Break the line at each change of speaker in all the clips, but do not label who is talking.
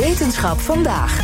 Wetenschap vandaag.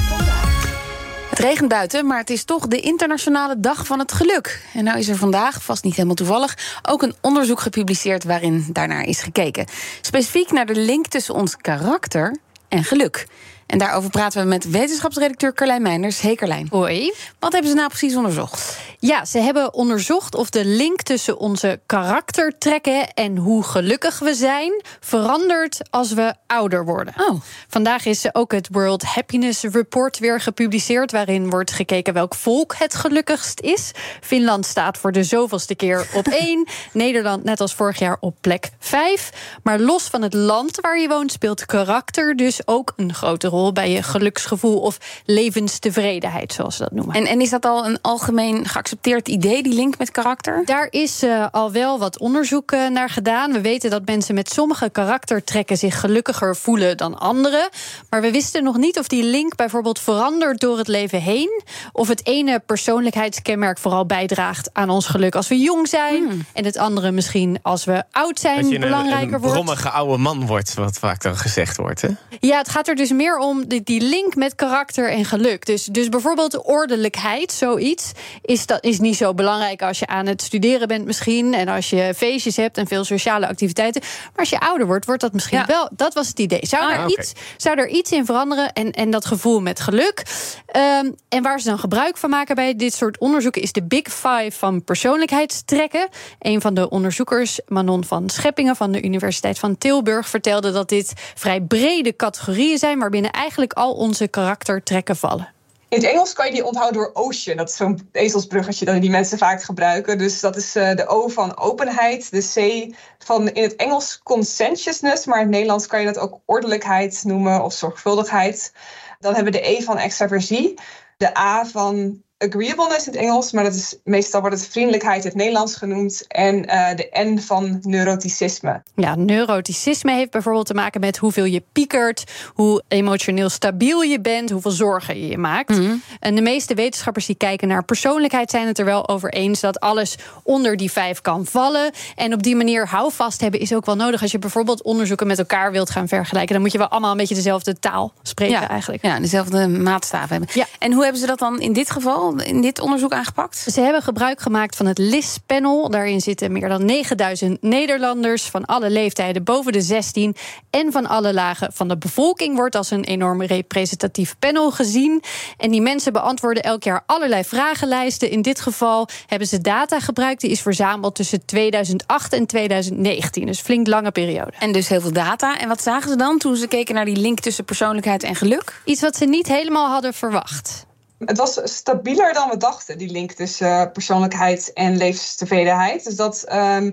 Het regent buiten, maar het is toch de internationale dag van het geluk. En nou is er vandaag, vast niet helemaal toevallig, ook een onderzoek gepubliceerd waarin daarnaar is gekeken. Specifiek naar de link tussen ons karakter en geluk. En daarover praten we met wetenschapsredacteur Carlijn Meinders. Hey Carlijn.
Hoi.
Wat hebben ze nou precies onderzocht?
Ja, ze hebben onderzocht of de link tussen onze karaktertrekken en hoe gelukkig we zijn verandert als we ouder worden.
Oh.
Vandaag is ook het World Happiness Report weer gepubliceerd, waarin wordt gekeken welk volk het gelukkigst is. Finland staat voor de zoveelste keer op één. Nederland, net als vorig jaar, op plek vijf. Maar los van het land waar je woont, speelt karakter dus ook een grote rol bij je geluksgevoel of levenstevredenheid, zoals ze dat noemen.
En, en is dat al een algemeen geaccepteerd idee, die link met karakter?
Daar is uh, al wel wat onderzoek uh, naar gedaan. We weten dat mensen met sommige karaktertrekken zich gelukkiger voelen dan anderen. Maar we wisten nog niet of die link bijvoorbeeld verandert door het leven heen. Of het ene persoonlijkheidskenmerk vooral bijdraagt aan ons geluk als we jong zijn. Hmm. En het andere misschien als we oud zijn
dat je
belangrijker
een, een
wordt.
brommige oude man wordt, wat vaak dan gezegd wordt. Hè?
Ja, het gaat er dus meer om om die, die link met karakter en geluk. Dus, dus bijvoorbeeld ordelijkheid, zoiets, is, dat, is niet zo belangrijk als je aan het studeren bent misschien. En als je feestjes hebt en veel sociale activiteiten. Maar als je ouder wordt, wordt dat misschien
Ja.
wel. Dat was het idee. Zou,
Ah,
er, iets, zou er iets in veranderen? En, en dat gevoel met geluk. Ehm, en waar ze dan gebruik van maken bij dit soort onderzoeken... is de Big Five van persoonlijkheidstrekken. Een van de onderzoekers, Manon van Scheppingen... van de Universiteit van Tilburg, vertelde dat dit vrij brede categorieën zijn... waarbinnen eigenlijk al onze karaktertrekken vallen.
In het Engels kan je die onthouden door ocean. Dat is zo'n ezelsbruggetje dat die mensen vaak gebruiken. Dus dat is eh, de O van openheid, de C van in het Engels conscientiousness, maar in het Nederlands kan je dat ook ordelijkheid noemen of zorgvuldigheid. Dan hebben we de E van extraversie, de A van agreeableness in het Engels, maar dat is meestal wordt het vriendelijkheid in het Nederlands genoemd, en eh, de N van neuroticisme.
Ja, neuroticisme heeft bijvoorbeeld te maken met hoeveel je piekert, hoe emotioneel stabiel je bent, hoeveel zorgen je je maakt. En de meeste wetenschappers die kijken naar persoonlijkheid zijn het er wel over eens dat alles onder die vijf kan vallen. En op die manier houvast hebben is ook wel nodig. Als je bijvoorbeeld onderzoeken met elkaar wilt gaan vergelijken, dan moet je wel allemaal een beetje dezelfde taal spreken eigenlijk.
Ja, dezelfde maatstaven hebben.
Ja.
En hoe hebben ze dat dan in dit geval, in dit onderzoek aangepakt?
Ze hebben gebruik gemaakt van het LIS-panel. Daarin zitten meer dan 9000 Nederlanders van alle leeftijden boven de 16 en van alle lagen van de bevolking. Wordt als een enorm representatief panel gezien. En die mensen beantwoorden elk jaar allerlei vragenlijsten. In dit geval hebben ze data gebruikt die is verzameld tussen 2008 en 2019. Dus flink lange periode.
En dus heel veel data. En wat zagen ze dan toen ze keken naar die link tussen persoonlijkheid en geluk?
Iets wat ze niet helemaal hadden verwacht.
Het was stabieler dan we dachten, die link tussen eh, persoonlijkheid en levenstevredenheid. Dus dat, ehm,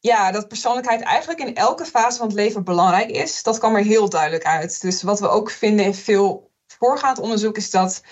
ja, dat persoonlijkheid eigenlijk in elke fase van het leven belangrijk is, dat kwam er heel duidelijk uit. Dus wat we ook vinden in veel voorgaand onderzoek is dat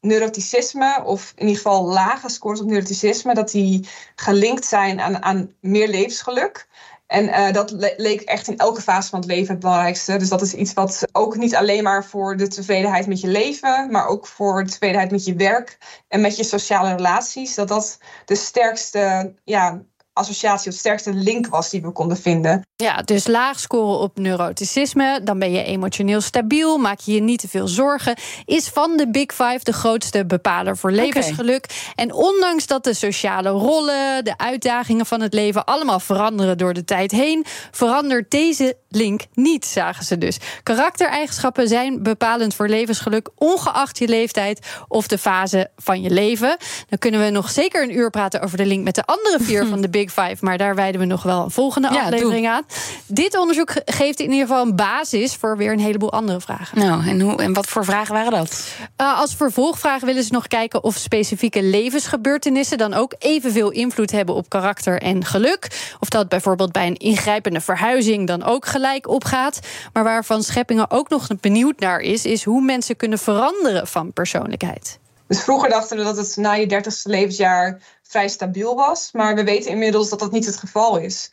neuroticisme, of in ieder geval lage scores op neuroticisme, dat die gelinkt zijn aan, aan meer levensgeluk. En eh, dat le- leek echt in elke fase van het leven het belangrijkste. Dus dat is iets wat ook niet alleen maar voor de tevredenheid met je leven, maar ook voor de tevredenheid met je werk en met je sociale relaties, dat dat de sterkste ja, associatie of sterkste link was die we konden vinden.
Ja, dus laag scoren op neuroticisme. Dan ben je emotioneel stabiel, maak je je niet te veel zorgen. Is van de Big Five de grootste bepaler voor levensgeluk. En ondanks dat de sociale rollen, de uitdagingen van het leven allemaal veranderen door de tijd heen, verandert deze link niet, zagen ze dus. Karaktereigenschappen zijn bepalend voor levensgeluk, ongeacht je leeftijd of de fase van je leven. Dan kunnen we nog zeker een uur praten over de link met de andere vier van de Big Five, maar daar wijden we nog wel een volgende
Ja,
aflevering
doe.
aan. Dit onderzoek ge- geeft in ieder geval een basis voor weer een heleboel andere vragen.
Nou, en, hoe, en wat voor vragen waren dat?
Uh, als vervolgvraag willen ze nog kijken of specifieke levensgebeurtenissen dan ook evenveel invloed hebben op karakter en geluk. Of dat bijvoorbeeld bij een ingrijpende verhuizing dan ook gelijk opgaat. Maar waarvan Scheppingen ook nog benieuwd naar is, is hoe mensen kunnen veranderen van persoonlijkheid.
Dus vroeger dachten we dat het na je dertigste levensjaar vrij stabiel was. Maar we weten inmiddels dat dat niet het geval is.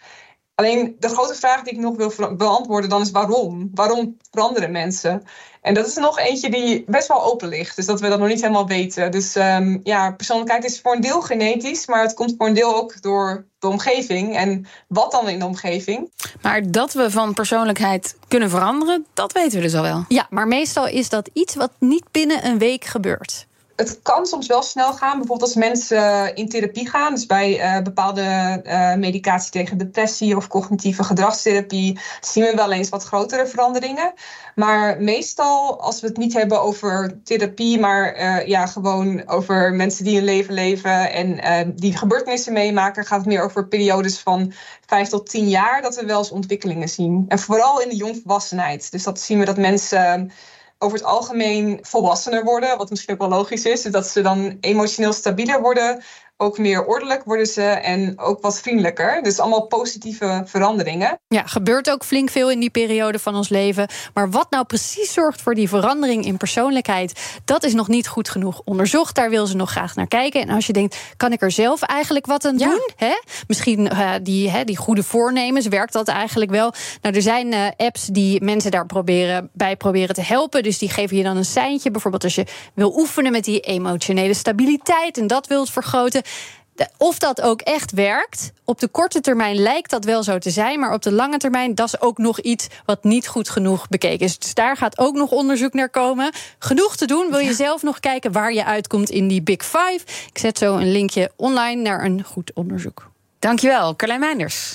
Alleen de grote vraag die ik nog wil beantwoorden dan is waarom? Waarom veranderen mensen? En dat is nog eentje die best wel open ligt. Dus dat we dat nog niet helemaal weten. Dus um, ja, persoonlijkheid is voor een deel genetisch, maar het komt voor een deel ook door de omgeving. En wat dan in de omgeving?
Maar dat we van persoonlijkheid kunnen veranderen, dat weten we dus al wel.
Ja, maar meestal is dat iets wat niet binnen een week gebeurt
het kan soms wel snel gaan. Bijvoorbeeld als mensen in therapie gaan, dus bij uh, bepaalde uh, medicatie tegen depressie of cognitieve gedragstherapie, zien we wel eens wat grotere veranderingen. Maar meestal, als we het niet hebben over therapie, maar ja, gewoon over mensen die een leven leven en die gebeurtenissen meemaken, gaat het meer over periodes van vijf tot tien jaar dat we wel eens ontwikkelingen zien. En vooral in de jongvolwassenheid. Dus dat zien we dat mensen over het algemeen volwassener worden. Wat misschien ook wel logisch is. Dus dat ze dan emotioneel stabieler worden ook meer ordelijk worden ze en ook wat vriendelijker. Dus allemaal positieve veranderingen.
Ja, gebeurt ook flink veel in die periode van ons leven. Maar wat nou precies zorgt voor die verandering in persoonlijkheid, dat is nog niet goed genoeg onderzocht. Daar wil ze nog graag naar kijken. En als je denkt, kan ik er zelf eigenlijk wat aan doen? Hè? Misschien uh, die, hè, die goede voornemens, werkt dat eigenlijk wel? Nou, er zijn uh, apps die mensen daar proberen, bij proberen te helpen. Dus die geven je dan een seintje. Bijvoorbeeld als je wil oefenen met die emotionele stabiliteit en dat wilt vergroten of dat ook echt werkt. Op de korte termijn lijkt dat wel zo te zijn, maar op de lange termijn dat is ook nog iets wat niet goed genoeg bekeken is. Dus daar gaat ook nog onderzoek naar komen. Genoeg te doen. Wil je zelf nog kijken waar je uitkomt in die Big Five? Ik zet zo een linkje online naar een goed onderzoek.
Dankjewel, Carlijn Meinders.